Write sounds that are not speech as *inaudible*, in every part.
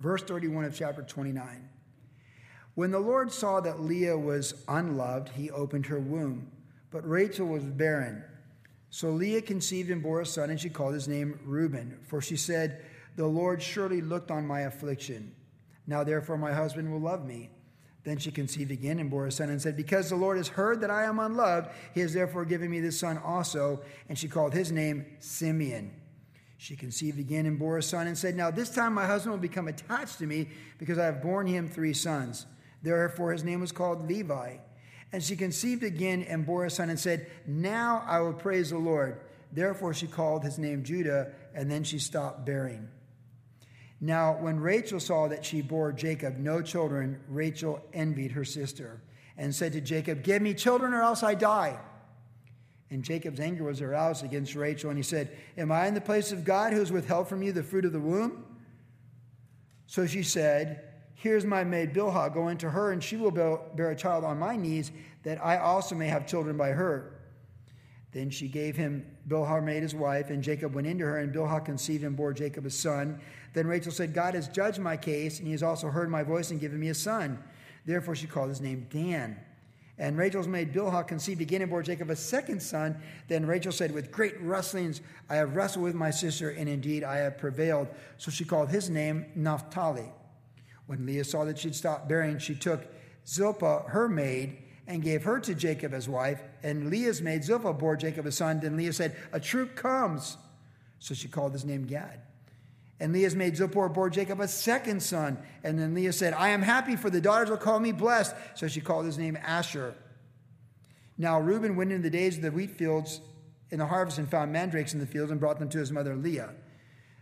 Verse 31 of chapter 29. When the Lord saw that Leah was unloved, he opened her womb, but Rachel was barren. So Leah conceived and bore a son, and she called his name Reuben, for she said, The Lord surely looked on my affliction. Now therefore my husband will love me. Then she conceived again and bore a son and said, Because the Lord has heard that I am unloved, he has therefore given me this son also. And she called his name Simeon. She conceived again and bore a son and said, Now this time my husband will become attached to me because I have borne him three sons. Therefore his name was called Levi. And she conceived again and bore a son and said, Now I will praise the Lord. Therefore she called his name Judah, and then she stopped bearing. Now, when Rachel saw that she bore Jacob no children, Rachel envied her sister and said to Jacob, Give me children or else I die. And Jacob's anger was aroused against Rachel, and he said, Am I in the place of God who has withheld from you the fruit of the womb? So she said, Here's my maid Bilhah, go into her, and she will bear a child on my knees, that I also may have children by her. Then she gave him Bilhah, made his wife, and Jacob went into her, and Bilhah conceived and bore Jacob a son. Then Rachel said, God has judged my case, and he has also heard my voice and given me a son. Therefore she called his name Dan. And Rachel's maid Bilhah conceived again and bore Jacob a second son. Then Rachel said, With great wrestlings I have wrestled with my sister, and indeed I have prevailed. So she called his name Naphtali. When Leah saw that she'd stopped bearing, she took Zilpah, her maid, and gave her to Jacob as wife. And Leah's maid Zilpah bore Jacob a son. Then Leah said, A troop comes. So she called his name Gad. And Leah's maid Zilpah bore Jacob a second son. And then Leah said, I am happy, for the daughters will call me blessed. So she called his name Asher. Now Reuben went into the days of the wheat fields in the harvest and found mandrakes in the fields and brought them to his mother Leah.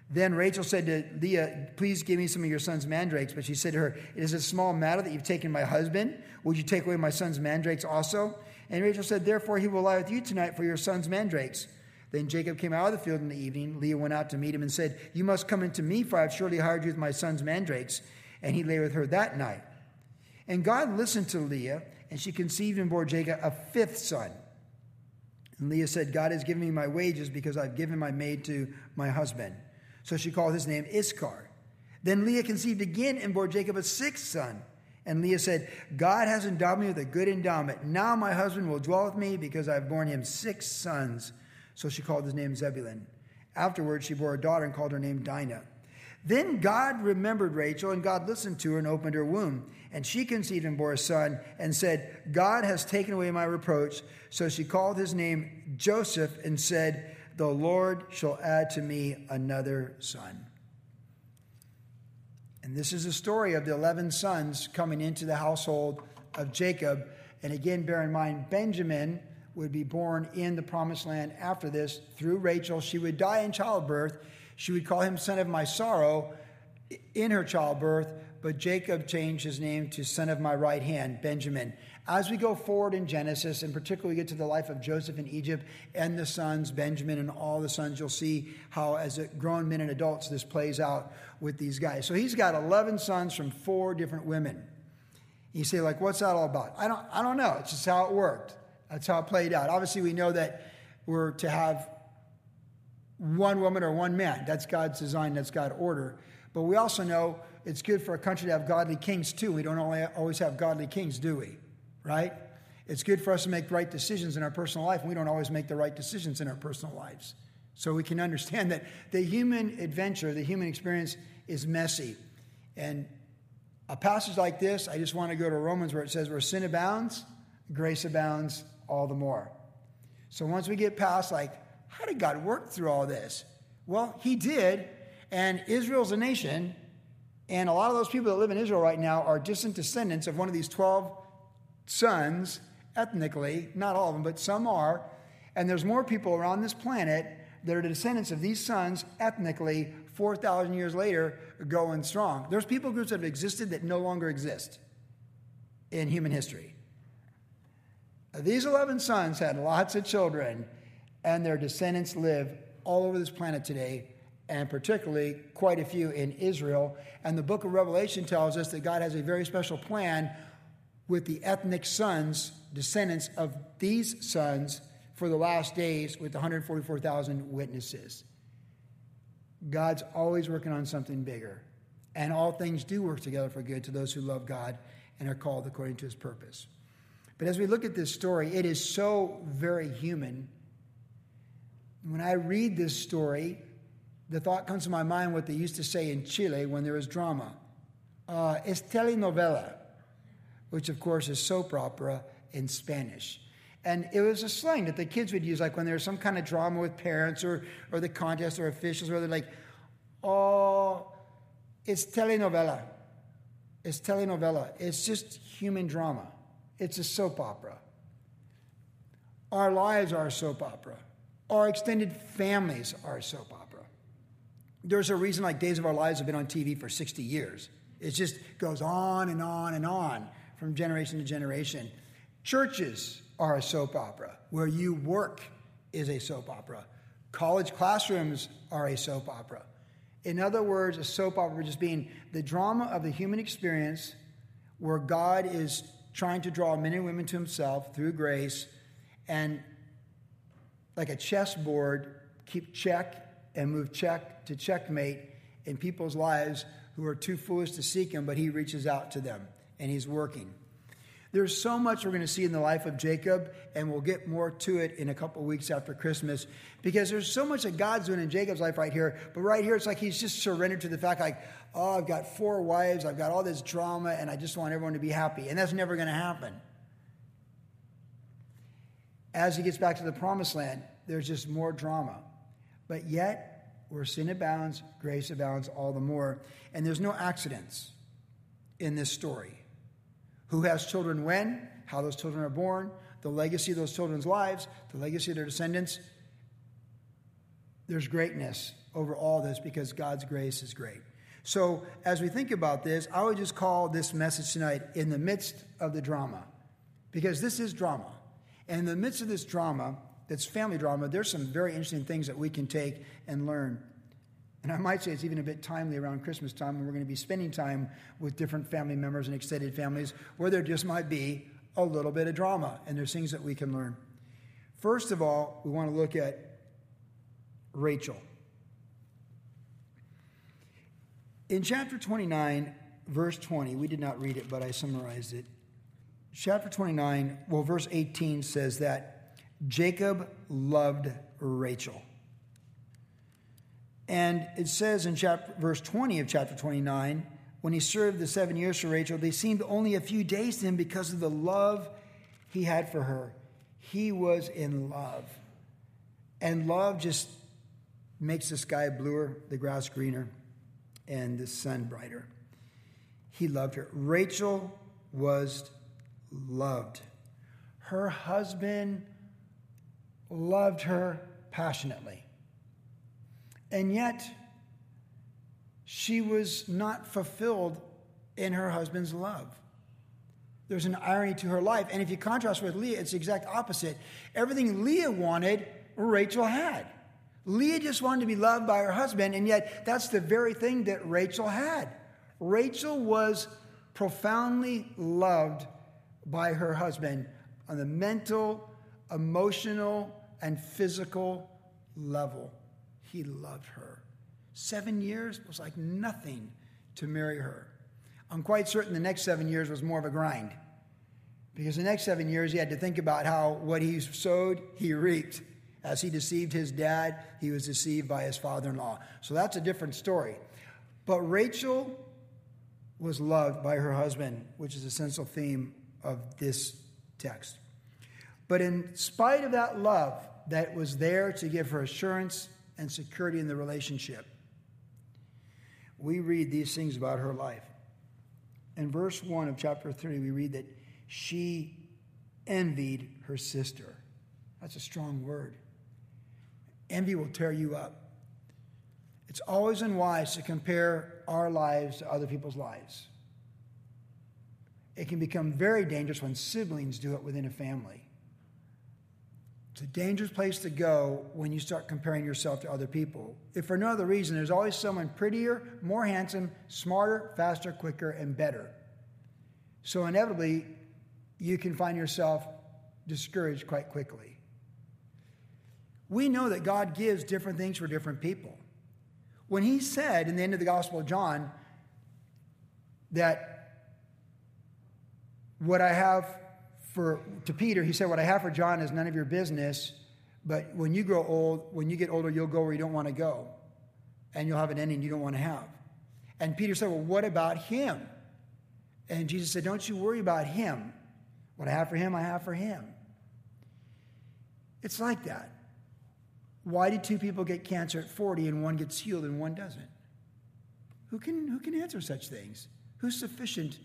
Then Rachel said to Leah, Please give me some of your son's mandrakes. But she said to her, It is a small matter that you've taken my husband. Would you take away my son's mandrakes also? And Rachel said, Therefore he will lie with you tonight for your son's mandrakes. Then Jacob came out of the field in the evening. Leah went out to meet him and said, You must come into me, for I have surely hired you with my son's mandrakes. And he lay with her that night. And God listened to Leah, and she conceived and bore Jacob a fifth son. And Leah said, God has given me my wages because I've given my maid to my husband. So she called his name Issachar. Then Leah conceived again and bore Jacob a sixth son. And Leah said, God has endowed me with a good endowment. Now my husband will dwell with me because I've borne him six sons. So she called his name Zebulun. Afterwards, she bore a daughter and called her name Dinah. Then God remembered Rachel, and God listened to her and opened her womb. And she conceived and bore a son, and said, God has taken away my reproach. So she called his name Joseph and said, the Lord shall add to me another son. And this is a story of the 11 sons coming into the household of Jacob. And again, bear in mind, Benjamin would be born in the promised land after this through Rachel. She would die in childbirth. She would call him son of my sorrow in her childbirth, but Jacob changed his name to son of my right hand, Benjamin. As we go forward in Genesis, and particularly get to the life of Joseph in Egypt and the sons, Benjamin and all the sons, you'll see how, as grown men and adults, this plays out with these guys. So he's got 11 sons from four different women. You say, like, what's that all about? I don't, I don't know. It's just how it worked. That's how it played out. Obviously, we know that we're to have one woman or one man. That's God's design, that's God's order. But we also know it's good for a country to have godly kings too. We don't always have godly kings, do we? right? It's good for us to make right decisions in our personal life, and we don't always make the right decisions in our personal lives. So we can understand that the human adventure, the human experience is messy. And a passage like this, I just want to go to Romans where it says, where sin abounds, grace abounds all the more. So once we get past, like, how did God work through all this? Well, He did, and Israel's a nation, and a lot of those people that live in Israel right now are distant descendants of one of these 12 sons ethnically, not all of them, but some are. And there's more people around this planet that are descendants of these sons ethnically 4,000 years later going strong. There's people groups that have existed that no longer exist in human history. These 11 sons had lots of children, and their descendants live all over this planet today, and particularly quite a few in Israel. And the book of Revelation tells us that God has a very special plan with the ethnic sons, descendants of these sons, for the last days with 144,000 witnesses. God's always working on something bigger. And all things do work together for good to those who love God and are called according to his purpose. But as we look at this story, it is so very human. When I read this story, the thought comes to my mind what they used to say in Chile when there was drama. Uh, es telenovela, which of course is soap opera in Spanish. And it was a slang that the kids would use, like when there was some kind of drama with parents or, or the contest or officials, where they're like, oh, it's telenovela. It's telenovela. It's just human drama. It's a soap opera. Our lives are a soap opera. Our extended families are a soap opera. There's a reason like Days of Our Lives have been on TV for 60 years. It just goes on and on and on from generation to generation. Churches are a soap opera. Where you work is a soap opera. College classrooms are a soap opera. In other words, a soap opera just being the drama of the human experience where God is trying to draw men and women to himself through grace and like a chessboard, keep check and move check to checkmate in people's lives who are too foolish to seek him, but he reaches out to them and he's working. There's so much we're going to see in the life of Jacob, and we'll get more to it in a couple weeks after Christmas because there's so much that God's doing in Jacob's life right here. But right here, it's like he's just surrendered to the fact, like, oh, I've got four wives, I've got all this drama, and I just want everyone to be happy. And that's never going to happen. As he gets back to the promised land, there's just more drama. But yet, where sin abounds, grace abounds all the more. And there's no accidents in this story who has children when, how those children are born, the legacy of those children's lives, the legacy of their descendants. There's greatness over all this because God's grace is great. So, as we think about this, I would just call this message tonight in the midst of the drama, because this is drama. And in the midst of this drama, that's family drama, there's some very interesting things that we can take and learn and I might say it's even a bit timely around Christmas time when we're going to be spending time with different family members and extended families where there just might be a little bit of drama and there's things that we can learn. First of all, we want to look at Rachel. In chapter 29, verse 20, we did not read it, but I summarized it. Chapter 29, well, verse 18 says that Jacob loved Rachel. And it says in chapter, verse 20 of chapter 29, when he served the seven years for Rachel, they seemed only a few days to him because of the love he had for her. He was in love. And love just makes the sky bluer, the grass greener, and the sun brighter. He loved her. Rachel was loved. Her husband loved her passionately. And yet, she was not fulfilled in her husband's love. There's an irony to her life. And if you contrast with Leah, it's the exact opposite. Everything Leah wanted, Rachel had. Leah just wanted to be loved by her husband, and yet that's the very thing that Rachel had. Rachel was profoundly loved by her husband on the mental, emotional, and physical level. He loved her. Seven years was like nothing to marry her. I'm quite certain the next seven years was more of a grind. Because the next seven years, he had to think about how what he sowed, he reaped. As he deceived his dad, he was deceived by his father in law. So that's a different story. But Rachel was loved by her husband, which is a central theme of this text. But in spite of that love that was there to give her assurance and security in the relationship. We read these things about her life. In verse 1 of chapter 3, we read that she envied her sister. That's a strong word. Envy will tear you up. It's always unwise to compare our lives to other people's lives. It can become very dangerous when siblings do it within a family. It's a dangerous place to go when you start comparing yourself to other people. If for no other reason, there's always someone prettier, more handsome, smarter, faster, quicker, and better. So inevitably, you can find yourself discouraged quite quickly. We know that God gives different things for different people. When he said in the end of the Gospel of John, that what I have for, to Peter, he said, What I have for John is none of your business, but when you grow old, when you get older, you'll go where you don't want to go, and you'll have an ending you don't want to have. And Peter said, Well, what about him? And Jesus said, Don't you worry about him. What I have for him, I have for him. It's like that. Why did two people get cancer at 40 and one gets healed and one doesn't? Who can, who can answer such things? Who's sufficient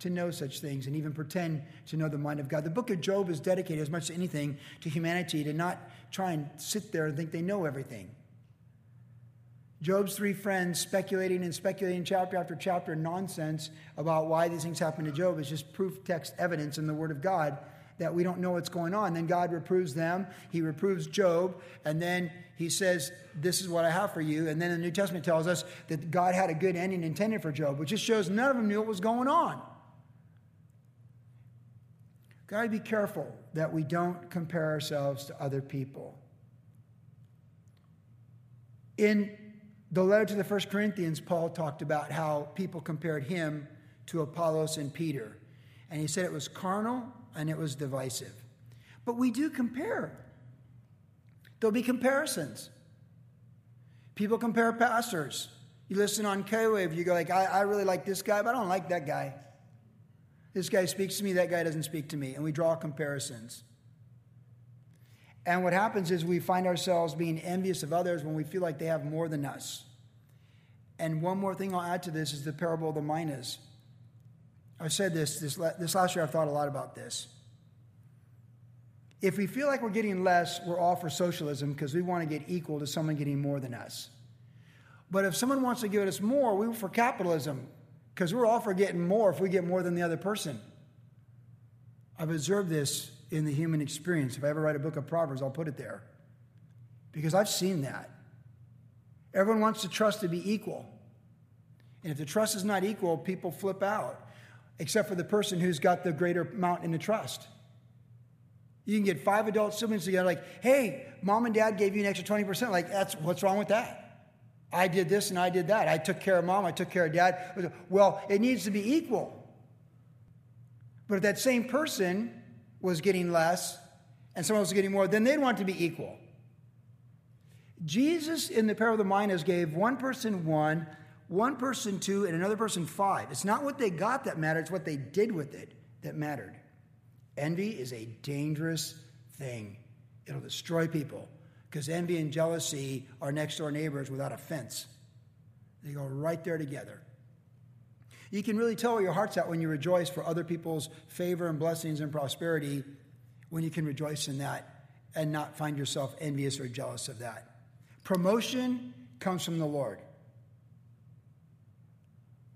to know such things and even pretend to know the mind of God? The book of Job is dedicated as much as anything to humanity to not try and sit there and think they know everything. Job's three friends speculating and speculating chapter after chapter nonsense about why these things happen to Job is just proof text evidence in the Word of God that we don't know what's going on. Then God reproves them. He reproves Job, and then he says, This is what I have for you. And then the New Testament tells us that God had a good ending intended for Job, which just shows none of them knew what was going on. Got to be careful that we don't compare ourselves to other people. In the letter to the First Corinthians, Paul talked about how people compared him to Apollos and Peter. And he said it was carnal and it was divisive. But we do compare. There'll be comparisons. People compare pastors. You listen on K-Wave, you go like, I, I really like this guy, but I don't like that guy. This guy speaks to me, that guy doesn't speak to me. And we draw comparisons. And what happens is we find ourselves being envious of others when we feel like they have more than us. And one more thing I'll add to this is the parable of the minas. I've said this, this, this last year, I've thought a lot about this. If we feel like we're getting less, we're all for socialism because we want to get equal to someone getting more than us. But if someone wants to give us more, we're for capitalism because we're all for getting more if we get more than the other person. I've observed this in the human experience. If I ever write a book of Proverbs, I'll put it there because I've seen that. Everyone wants the trust to be equal. And if the trust is not equal, people flip out except for the person who's got the greater amount in the trust. You can get five adult siblings together, like, hey, mom and dad gave you an extra 20%. Like, that's what's wrong with that? I did this and I did that. I took care of mom, I took care of dad. Well, it needs to be equal. But if that same person was getting less and someone was getting more, then they'd want to be equal. Jesus in the parable of the minas gave one person one, one person two, and another person five. It's not what they got that mattered, it's what they did with it that mattered. Envy is a dangerous thing, it'll destroy people because envy and jealousy are next door neighbors without a fence. They go right there together. You can really tell where your heart's at when you rejoice for other people's favor and blessings and prosperity, when you can rejoice in that and not find yourself envious or jealous of that. Promotion comes from the Lord.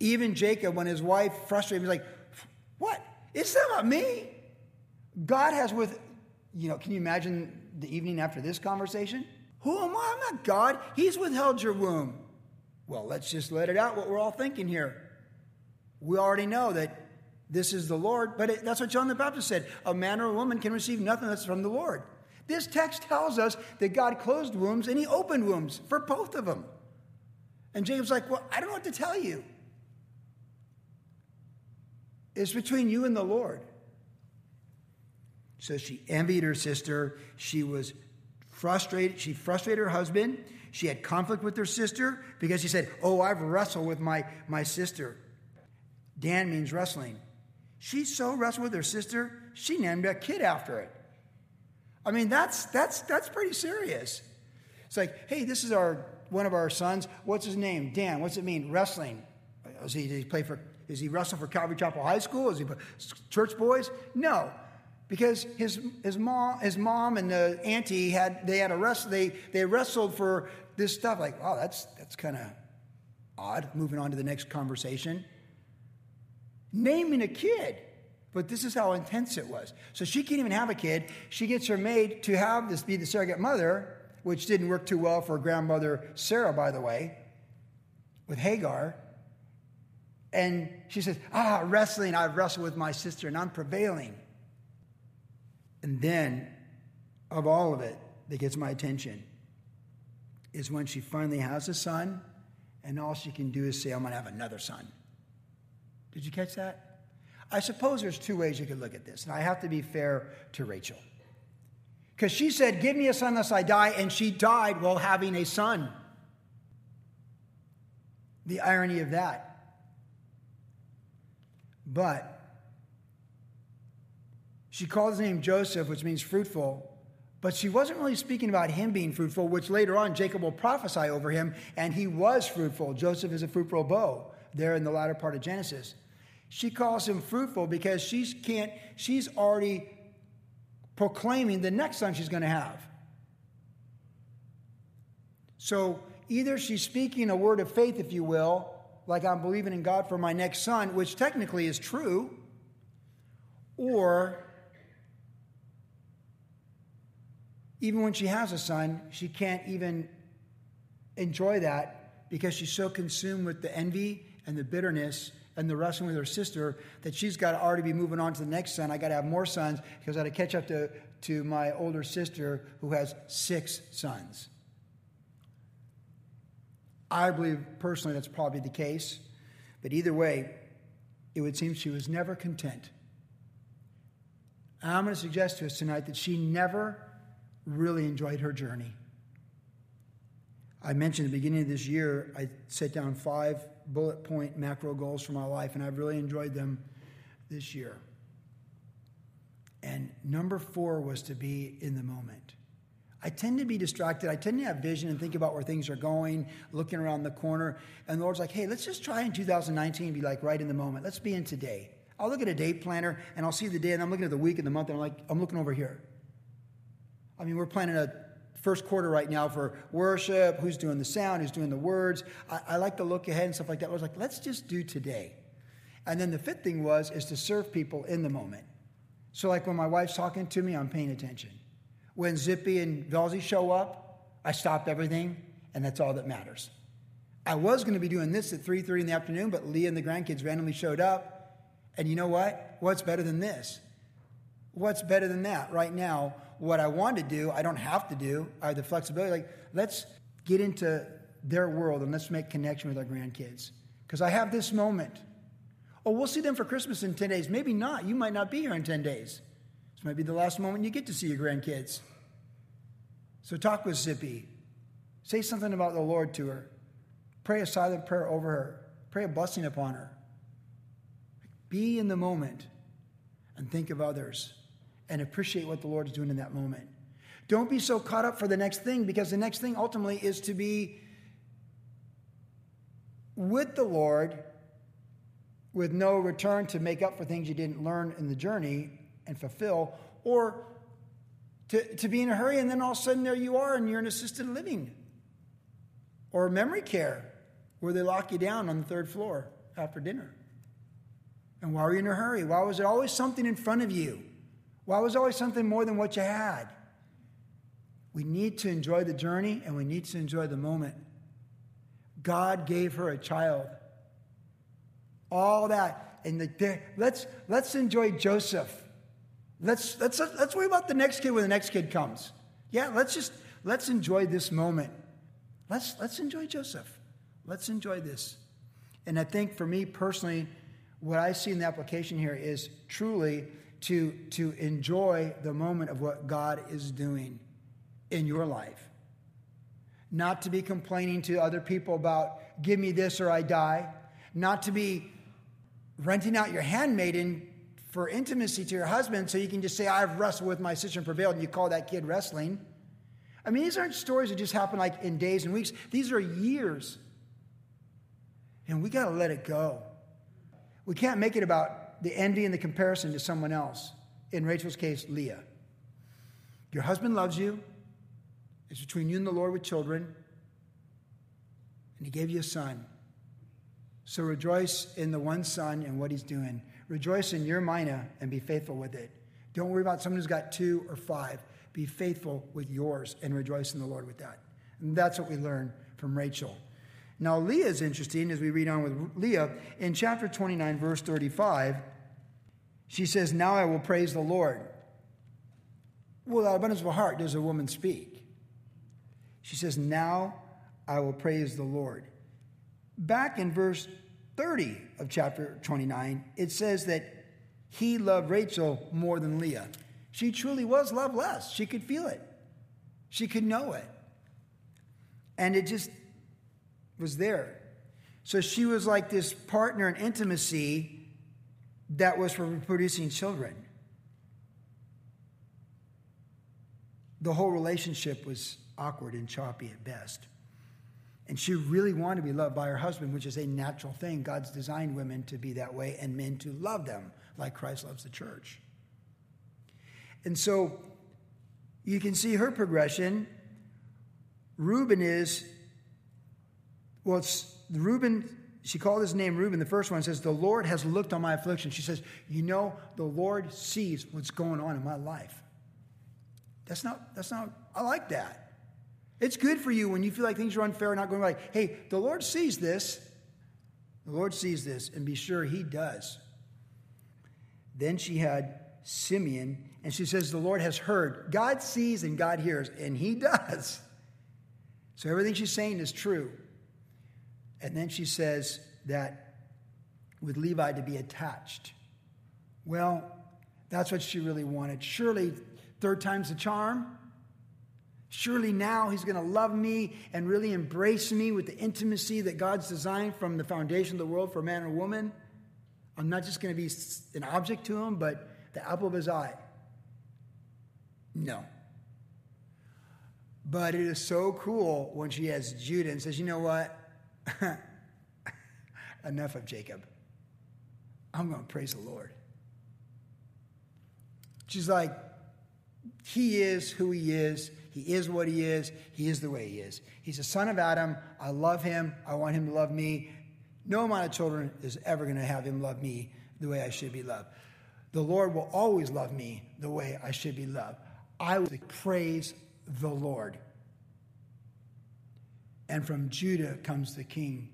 Even Jacob, when his wife frustrated him, he's like, What? It's not about me. God has with, you know, can you imagine the evening after this conversation? Who am I? I'm not God. He's withheld your womb. Well, let's just let it out what we're all thinking here. We already know that this is the Lord, but it, that's what John the Baptist said. A man or a woman can receive nothing that's from the Lord. This text tells us that God closed wombs and he opened wombs for both of them. And Jacob's like, Well, I don't know what to tell you. It's between you and the Lord. So she envied her sister. She was frustrated. She frustrated her husband. She had conflict with her sister because she said, Oh, I've wrestled with my, my sister. Dan means wrestling. She so wrestled with her sister, she named a kid after it. I mean, that's, that's, that's pretty serious. It's like, hey, this is our one of our sons. What's his name? Dan. What's it mean? Wrestling. Does he, does he play for, is he wrestle for Calvary Chapel High School? Is he church boys? No. Because his, his, mom, his mom and the auntie had, they had a wrestle, they, they wrestled for this stuff. Like, wow, that's, that's kind of odd. Moving on to the next conversation. Naming a kid. But this is how intense it was. So she can't even have a kid. She gets her maid to have this be the surrogate mother, which didn't work too well for grandmother Sarah, by the way, with Hagar. And she says, Ah, wrestling, I've wrestled with my sister and I'm prevailing. And then, of all of it that gets my attention, is when she finally has a son, and all she can do is say, I'm going to have another son. Did you catch that? I suppose there's two ways you could look at this, and I have to be fair to Rachel. Because she said, Give me a son lest I die, and she died while having a son. The irony of that. But she called his name Joseph, which means fruitful, but she wasn't really speaking about him being fruitful, which later on Jacob will prophesy over him, and he was fruitful. Joseph is a fruitful bough there in the latter part of Genesis. She calls him fruitful because she's can't, she's already proclaiming the next son she's going to have. So either she's speaking a word of faith, if you will, like I'm believing in God for my next son, which technically is true, or even when she has a son, she can't even enjoy that because she's so consumed with the envy and the bitterness and the wrestling with her sister that she's got to already be moving on to the next son. I got to have more sons because I got to catch up to, to my older sister who has six sons. I believe personally that's probably the case, but either way, it would seem she was never content. I'm going to suggest to us tonight that she never really enjoyed her journey. I mentioned at the beginning of this year, I set down five bullet point macro goals for my life, and I've really enjoyed them this year. And number four was to be in the moment. I tend to be distracted. I tend to have vision and think about where things are going, looking around the corner. And the Lord's like, hey, let's just try in 2019 be like right in the moment. Let's be in today. I'll look at a date planner and I'll see the day, and I'm looking at the week and the month, and I'm like, I'm looking over here. I mean, we're planning a first quarter right now for worship, who's doing the sound, who's doing the words. I, I, like to look ahead and stuff like that. I was like, let's just do today. And then the fifth thing was is to serve people in the moment. So like when my wife's talking to me, I'm paying attention. When Zippy and Velzy show up, I stop everything, and that's all that matters. I was going to be doing this at 3:30 in the afternoon, but Leah and the grandkids randomly showed up. And you know what? What's better than this? What's better than that right now? What I want to do, I don't have to do. I have the flexibility. Like, let's get into their world and let's make connection with our grandkids. Because I have this moment. Oh, we'll see them for Christmas in 10 days. Maybe not. You might not be here in 10 days. This might be the last moment you get to see your grandkids. So talk with Zippy. Say something about the Lord to her. Pray a silent prayer over her. Pray a blessing upon her. Be in the moment and think of others and appreciate what the Lord is doing in that moment. Don't be so caught up for the next thing because the next thing ultimately is to be with the Lord with no return to make up for things you didn't learn in the journey and fulfill, or to, to be in a hurry and then all of a sudden there you are and you're in assisted living or memory care where they lock you down on the third floor after dinner. And why are you in a hurry? Why was there always something in front of you? Why was always something more than what you had? We need to enjoy the journey and we need to enjoy the moment. God gave her a child. All that. And the, let's, let's enjoy Joseph. Let's, let's, let's worry about the next kid when the next kid comes. Yeah, let's just, let's enjoy this moment. Let's, let's enjoy Joseph. Let's enjoy this. And I think for me personally, what I see in the application here is truly to, to enjoy the moment of what God is doing in your life. Not to be complaining to other people about, give me this or I die. Not to be renting out your handmaiden for intimacy to your husband so you can just say, I've wrestled with my sister and prevailed, and you call that kid wrestling. I mean, these aren't stories that just happen like in days and weeks, these are years. And we got to let it go. We can't make it about the envy and the comparison to someone else. In Rachel's case, Leah. Your husband loves you. It's between you and the Lord with children. And he gave you a son. So rejoice in the one son and what he's doing. Rejoice in your mina and be faithful with it. Don't worry about someone who's got two or five. Be faithful with yours and rejoice in the Lord with that. And that's what we learn from Rachel. Now, Leah is interesting as we read on with Leah. In chapter 29, verse 35, she says, Now I will praise the Lord. Well, out of abundance of a heart does a woman speak. She says, Now I will praise the Lord. Back in verse 30 of chapter 29, it says that he loved Rachel more than Leah. She truly was loved less. She could feel it, she could know it. And it just was there. So she was like this partner in intimacy that was for producing children. The whole relationship was awkward and choppy at best. And she really wanted to be loved by her husband, which is a natural thing. God's designed women to be that way and men to love them like Christ loves the church. And so you can see her progression. Reuben is, well, it's Reuben, she called his name Reuben. The first one says, The Lord has looked on my affliction. She says, You know, the Lord sees what's going on in my life. That's not, that's not, I like that. It's good for you when you feel like things are unfair, and not going right. Hey, the Lord sees this. The Lord sees this, and be sure He does. Then she had Simeon, and she says, The Lord has heard. God sees and God hears, and He *laughs* does. So everything she's saying is true. And then she says that with Levi to be attached. Well, that's what she really wanted. Surely, third time's the charm. Surely now he's going to love me and really embrace me with the intimacy that God's designed from the foundation of the world for man and woman. I'm not just going to be an object to him, but the apple of his eye. No. But it is so cool when she has Judah and says, you know what? *laughs* Enough of Jacob. I'm going to praise the Lord. She's like, He is who He is. He is what He is. He is the way He is. He's a son of Adam. I love Him. I want Him to love me. No amount of children is ever going to have Him love me the way I should be loved. The Lord will always love me the way I should be loved. I will praise the Lord. And from Judah comes the king,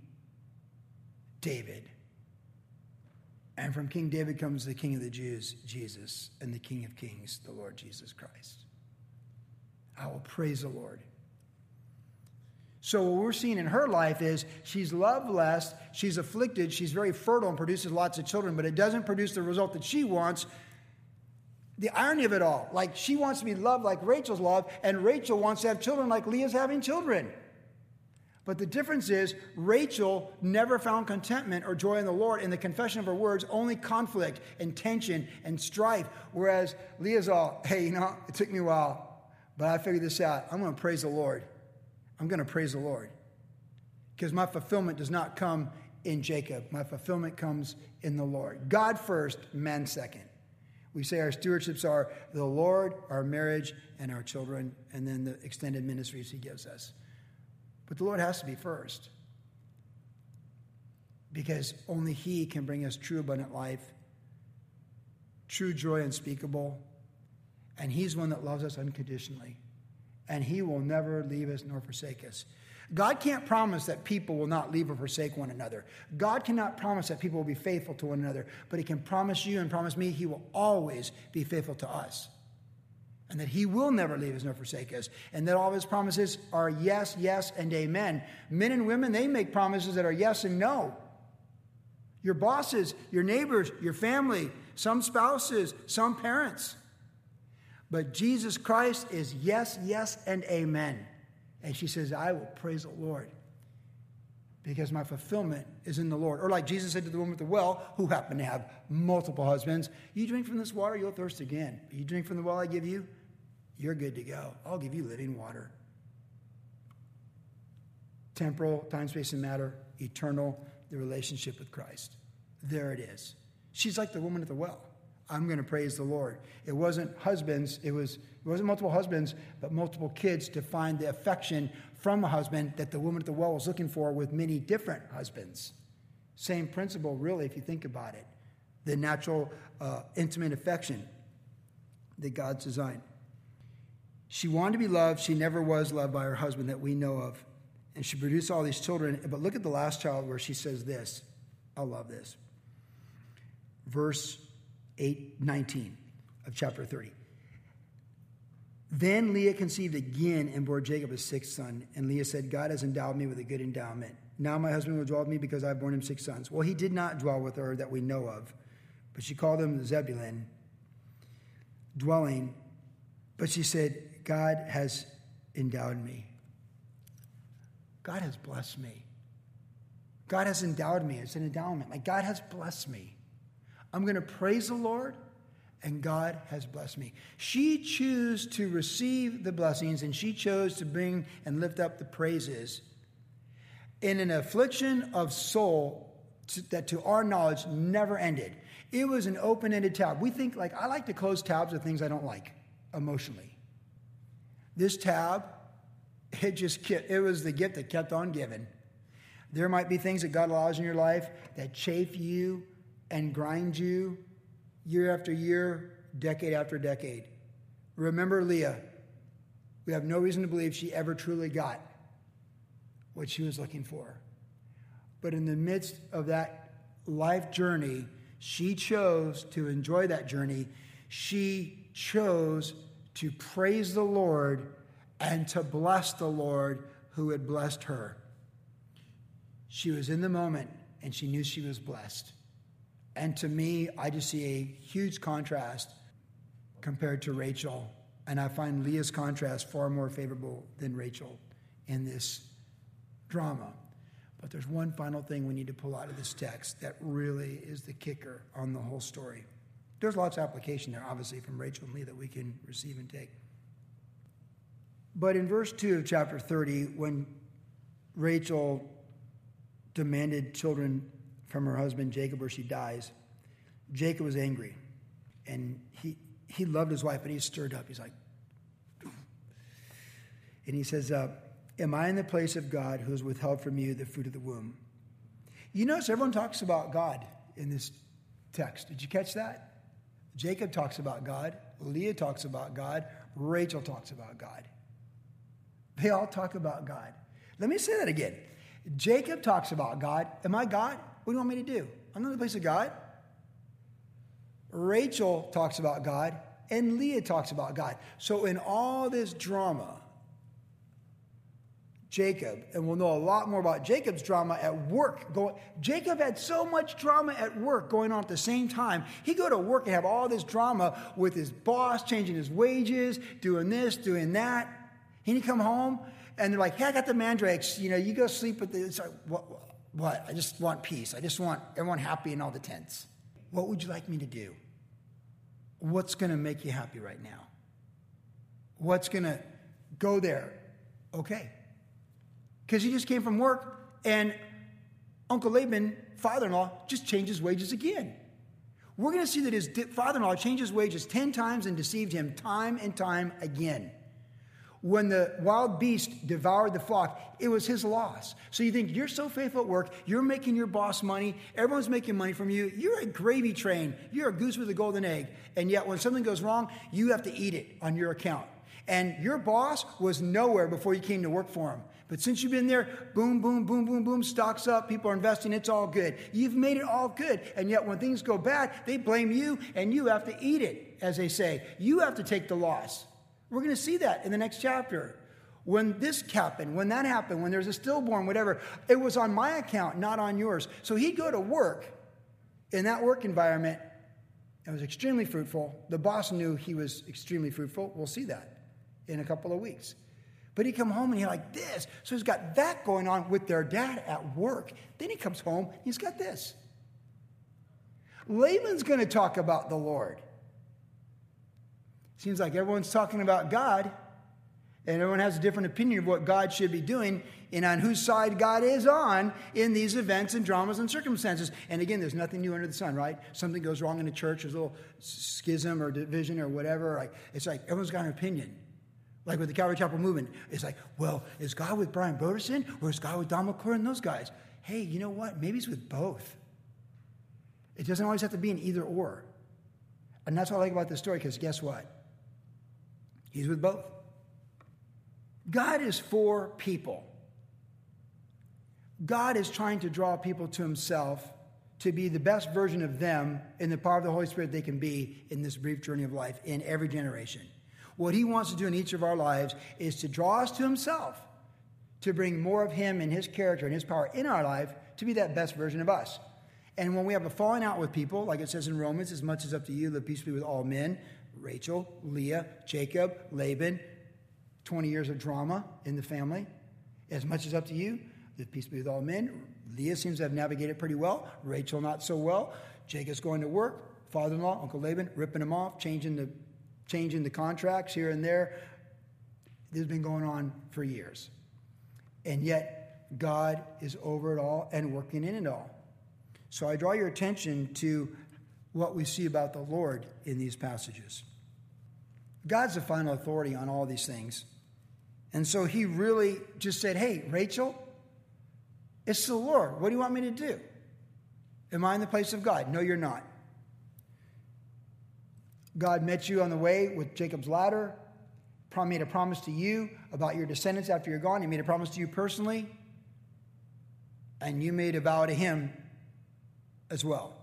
David. And from King David comes the King of the Jews, Jesus, and the King of Kings, the Lord Jesus Christ. I will praise the Lord. So, what we're seeing in her life is she's loveless, she's afflicted, she's very fertile and produces lots of children, but it doesn't produce the result that she wants. The irony of it all, like she wants to be loved like Rachel's loved, and Rachel wants to have children like Leah's having children. But the difference is, Rachel never found contentment or joy in the Lord in the confession of her words, only conflict and tension and strife. Whereas Leah's all, hey, you know, it took me a while, but I figured this out. I'm going to praise the Lord. I'm going to praise the Lord. Because my fulfillment does not come in Jacob, my fulfillment comes in the Lord. God first, man second. We say our stewardships are the Lord, our marriage, and our children, and then the extended ministries he gives us. But the Lord has to be first. Because only He can bring us true abundant life, true joy unspeakable, and He's one that loves us unconditionally. And He will never leave us nor forsake us. God can't promise that people will not leave or forsake one another. God cannot promise that people will be faithful to one another, but He can promise you and promise me He will always be faithful to us and that he will never leave us nor forsake us, and that all of his promises are yes, yes, and amen. Men and women, they make promises that are yes and no. Your bosses, your neighbors, your family, some spouses, some parents. But Jesus Christ is yes, yes, and amen. And she says, I will praise the Lord because my fulfillment is in the Lord. Or like Jesus said to the woman at the well, who happened to have multiple husbands, You drink from this water, you'll thirst again. You drink from the well I give you, you're good to go. I'll give you living water. Temporal, time, space, and matter, eternal, the relationship with Christ. There it is. She's like the woman at the well. I'm going to praise the Lord. It wasn't husbands, it was it wasn't multiple husbands, but multiple kids to find the affection from a husband that the woman at the well was looking for with many different husbands. Same principle, really, if you think about it. The natural, uh, intimate affection that God's designed. She wanted to be loved. She never was loved by her husband that we know of. And she produced all these children. But look at the last child where she says this. I love this. Verse 8, 19 of chapter 30. Then Leah conceived again and bore Jacob a sixth son. And Leah said, God has endowed me with a good endowment. Now my husband will dwell with me because I've borne him six sons. Well, he did not dwell with her that we know of, but she called him Zebulun, dwelling. But she said, God has endowed me. God has blessed me. God has endowed me. It's an endowment. Like God has blessed me. I'm going to praise the Lord, and God has blessed me. She chose to receive the blessings, and she chose to bring and lift up the praises in an affliction of soul that, to our knowledge, never ended. It was an open ended tab. We think, like, I like to close tabs of things I don't like emotionally. This tab, *laughs* it just kept, it was the gift that kept on giving. There might be things that God allows in your life that chafe you and grind you year after year, decade after decade. Remember Leah. We have no reason to believe she ever truly got what she was looking for. But in the midst of that life journey, she chose to enjoy that journey. She chose to praise the Lord and to bless the Lord who had blessed her. She was in the moment and she knew she was blessed. And to me, I just see a huge contrast compared to Rachel. And I find Leah's contrast far more favorable than Rachel in this drama. But there's one final thing we need to pull out of this text that really is the kicker on the whole story. There's lots of application there, obviously, from Rachel and Leah that we can receive and take. But in verse 2 of chapter 30, when Rachel demanded children from her husband Jacob or she dies, Jacob was angry. And he, he loved his wife, but he's stirred up. He's like, and he says, uh, Am I in the place of God who has withheld from you the fruit of the womb? You notice everyone talks about God in this text. Did you catch that? Jacob talks about God, Leah talks about God, Rachel talks about God. They all talk about God. Let me say that again. Jacob talks about God. Am I God? What do you want me to do? I'm in the place of God. Rachel talks about God, and Leah talks about God. So, in all this drama, Jacob, and we'll know a lot more about Jacob's drama at work. Going, Jacob had so much drama at work going on at the same time. He go to work and have all this drama with his boss, changing his wages, doing this, doing that. And he come home and they're like, "Hey, I got the mandrakes. You know, you go sleep with the." It's like, what, what? I just want peace. I just want everyone happy in all the tents. What would you like me to do? What's going to make you happy right now? What's going to go there? Okay, because he just came from work and Uncle Laban, father in law, just changed his wages again. We're going to see that his father in law changed his wages 10 times and deceived him time and time again. When the wild beast devoured the flock, it was his loss. So you think you're so faithful at work, you're making your boss money, everyone's making money from you, you're a gravy train, you're a goose with a golden egg. And yet when something goes wrong, you have to eat it on your account. And your boss was nowhere before you came to work for him. But since you've been there, boom, boom, boom, boom, boom, stocks up, people are investing, it's all good. You've made it all good. And yet when things go bad, they blame you and you have to eat it, as they say. You have to take the loss. We're going to see that in the next chapter. When this happened, when that happened, when there's a stillborn, whatever, it was on my account, not on yours. So he'd go to work in that work environment. It was extremely fruitful. The boss knew he was extremely fruitful. We'll see that in a couple of weeks. But he come home and he's like this. So he's got that going on with their dad at work. Then he comes home, he's got this. Laban's going to talk about the Lord. Seems like everyone's talking about God, and everyone has a different opinion of what God should be doing and on whose side God is on in these events and dramas and circumstances. And again, there's nothing new under the sun, right? Something goes wrong in a church, there's a little schism or division or whatever. It's like everyone's got an opinion. Like with the Calvary Chapel movement, it's like, well, is God with Brian Brodersen or is God with Don McClure and those guys? Hey, you know what? Maybe he's with both. It doesn't always have to be an either or. And that's what I like about this story, because guess what? He's with both. God is for people. God is trying to draw people to himself to be the best version of them in the power of the Holy Spirit they can be in this brief journey of life in every generation. What he wants to do in each of our lives is to draw us to himself, to bring more of Him and His character and His power in our life to be that best version of us. And when we have a falling out with people, like it says in Romans, as much as up to you, live peaceably with all men Rachel, Leah, Jacob, Laban, 20 years of drama in the family. As much as up to you, peace be with all men. Leah seems to have navigated pretty well, Rachel not so well. Jacob's going to work, father in law, Uncle Laban, ripping him off, changing the, changing the contracts here and there. This has been going on for years. And yet, God is over it all and working in it all. So I draw your attention to what we see about the Lord in these passages. God's the final authority on all these things. And so he really just said, Hey, Rachel, it's the Lord. What do you want me to do? Am I in the place of God? No, you're not. God met you on the way with Jacob's ladder, made a promise to you about your descendants after you're gone. He made a promise to you personally, and you made a vow to him as well.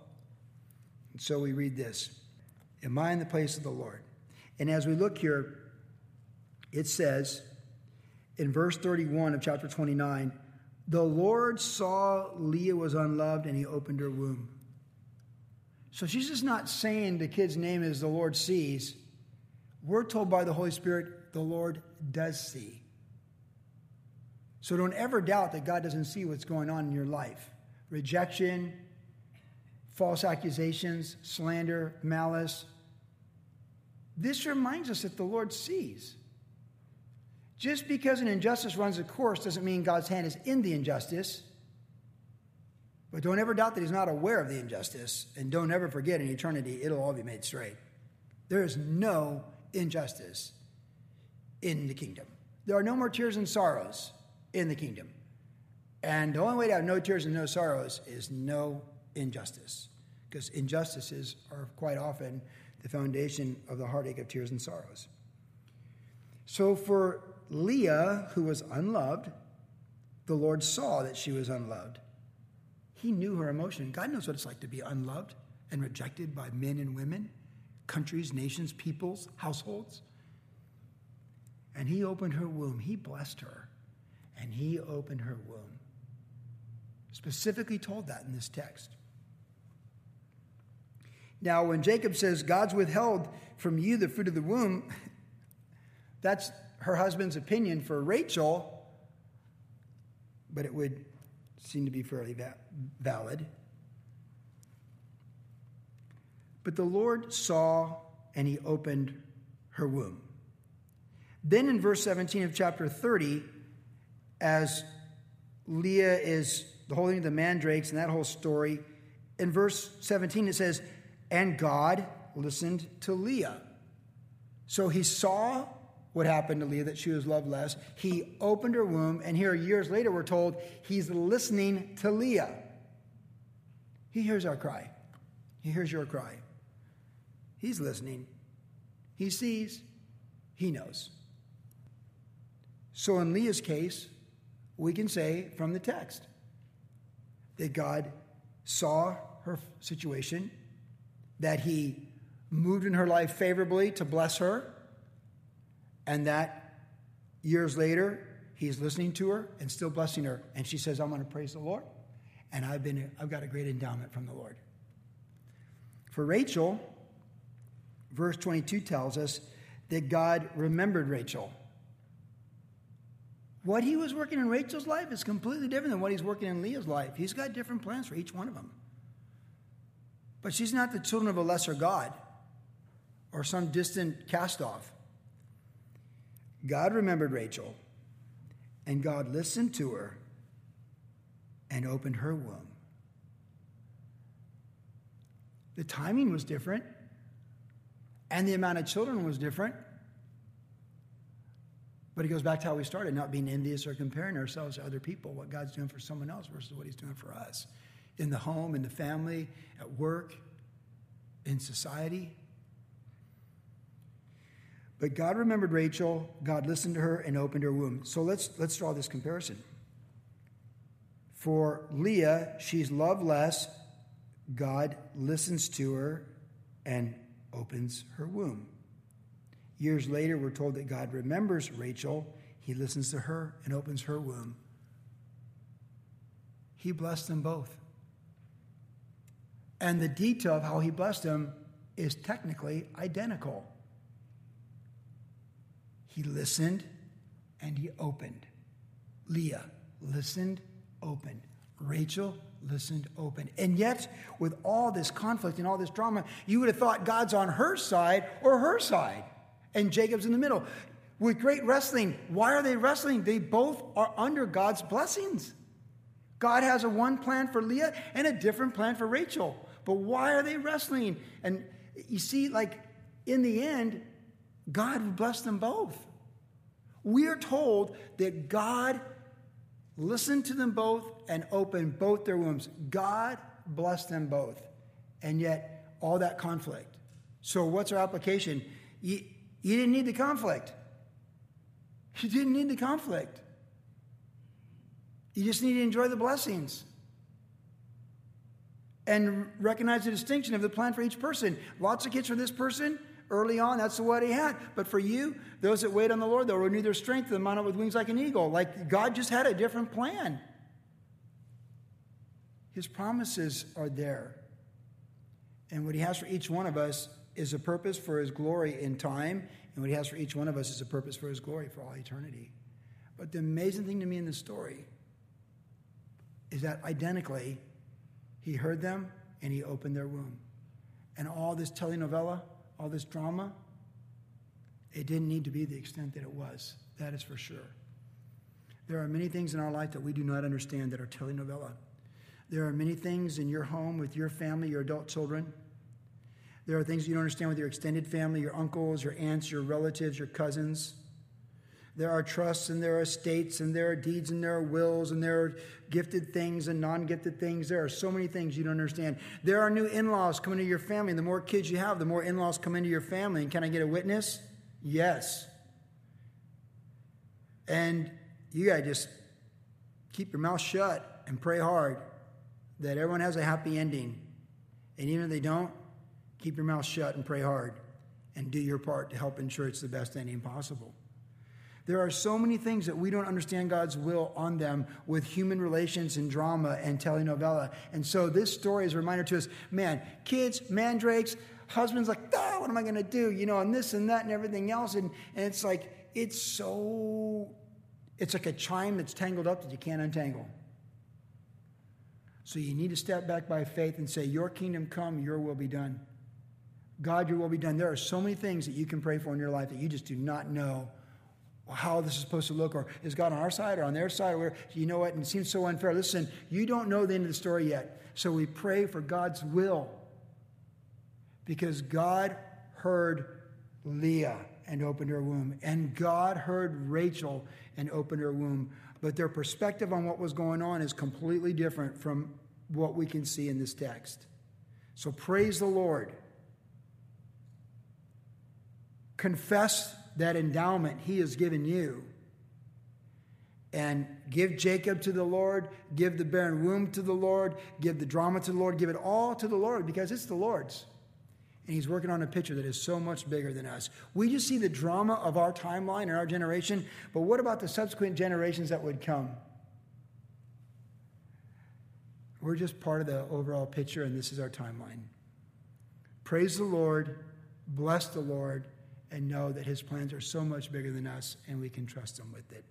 And so we read this Am I in the place of the Lord? And as we look here, it says in verse 31 of chapter 29 the Lord saw Leah was unloved and he opened her womb. So she's just not saying the kid's name is the Lord sees. We're told by the Holy Spirit the Lord does see. So don't ever doubt that God doesn't see what's going on in your life rejection, false accusations, slander, malice. This reminds us that the Lord sees. Just because an injustice runs a course doesn't mean God's hand is in the injustice. But don't ever doubt that He's not aware of the injustice. And don't ever forget in eternity, it'll all be made straight. There is no injustice in the kingdom. There are no more tears and sorrows in the kingdom. And the only way to have no tears and no sorrows is no injustice, because injustices are quite often the foundation of the heartache of tears and sorrows. So for Leah, who was unloved, the Lord saw that she was unloved. He knew her emotion. God knows what it's like to be unloved and rejected by men and women, countries, nations, peoples, households. And he opened her womb. He blessed her, and he opened her womb. Specifically told that in this text. Now, when Jacob says, God's withheld from you the fruit of the womb, that's her husband's opinion for Rachel, but it would seem to be fairly va- valid. But the Lord saw and he opened her womb. Then in verse 17 of chapter 30, as Leah is the holding the mandrakes and that whole story, in verse 17 it says, and God listened to Leah. So he saw what happened to Leah, that she was loved less. He opened her womb, and here years later we're told he's listening to Leah. He hears our cry. He hears your cry. He's listening. He sees. He knows. So in Leah's case, we can say from the text that God saw her situation that he moved in her life favorably to bless her, and that years later, he's listening to her and still blessing her. And she says, I'm going to praise the Lord. And I've, been, I've got a great endowment from the Lord. For Rachel, verse 22 tells us that God remembered Rachel. What he was working in Rachel's life is completely different than what he's working in Leah's life. He's got different plans for each one of them. But she's not the children of a lesser God or some distant cast off. God remembered Rachel, and God listened to her and opened her womb. The timing was different, and the amount of children was different. But it goes back to how we started, not being envious or comparing ourselves to other people, what God's doing for someone else versus what He's doing for us in the home, in the family, at work, in society. But God remembered Rachel, God listened to her and opened her womb. So let's, let's draw this comparison. For Leah, she's loved less. God listens to her and opens her womb. Years later, we're told that God remembers Rachel. he listens to her and opens her womb. He blessed them both. And the detail of how he blessed them is technically identical. He listened and he opened. Leah listened, opened. Rachel listened, opened. And yet, with all this conflict and all this drama, you would have thought God's on her side or her side, and Jacob's in the middle. With great wrestling, why are they wrestling? They both are under God's blessings. God has a one plan for Leah and a different plan for Rachel. But why are they wrestling? And you see, like in the end, God would bless them both. We are told that God listened to them both and opened both their wombs. God blessed them both. And yet, all that conflict. So, what's our application? You, you didn't need the conflict. You didn't need the conflict. You just need to enjoy the blessings and recognize the distinction of the plan for each person. Lots of kids for this person, early on, that's what he had. But for you, those that wait on the Lord, they'll renew their strength and mount up with wings like an eagle. Like God just had a different plan. His promises are there. And what he has for each one of us is a purpose for his glory in time. And what he has for each one of us is a purpose for his glory for all eternity. But the amazing thing to me in this story is that identically, he heard them and he opened their womb. And all this telenovela, all this drama, it didn't need to be the extent that it was. That is for sure. There are many things in our life that we do not understand that are telenovela. There are many things in your home with your family, your adult children. There are things you don't understand with your extended family, your uncles, your aunts, your relatives, your cousins. There are trusts and there are estates and there are deeds and there are wills and there are gifted things and non gifted things. There are so many things you don't understand. There are new in laws coming to your family. The more kids you have, the more in laws come into your family. And can I get a witness? Yes. And you got to just keep your mouth shut and pray hard that everyone has a happy ending. And even if they don't, keep your mouth shut and pray hard and do your part to help ensure it's the best ending possible. There are so many things that we don't understand God's will on them with human relations and drama and telenovela. And so this story is a reminder to us man, kids, mandrakes, husbands like, ah, what am I going to do? You know, and this and that and everything else. And, and it's like, it's so, it's like a chime that's tangled up that you can't untangle. So you need to step back by faith and say, Your kingdom come, your will be done. God, your will be done. There are so many things that you can pray for in your life that you just do not know how this is supposed to look, or is God on our side or on their side, or you know what, and it seems so unfair. Listen, you don't know the end of the story yet. So we pray for God's will. Because God heard Leah and opened her womb, and God heard Rachel and opened her womb. But their perspective on what was going on is completely different from what we can see in this text. So praise the Lord. Confess that endowment he has given you. And give Jacob to the Lord, give the barren womb to the Lord, give the drama to the Lord, give it all to the Lord because it's the Lord's. And he's working on a picture that is so much bigger than us. We just see the drama of our timeline and our generation, but what about the subsequent generations that would come? We're just part of the overall picture, and this is our timeline. Praise the Lord, bless the Lord, and know that his plans are so much bigger than us and we can trust him with it.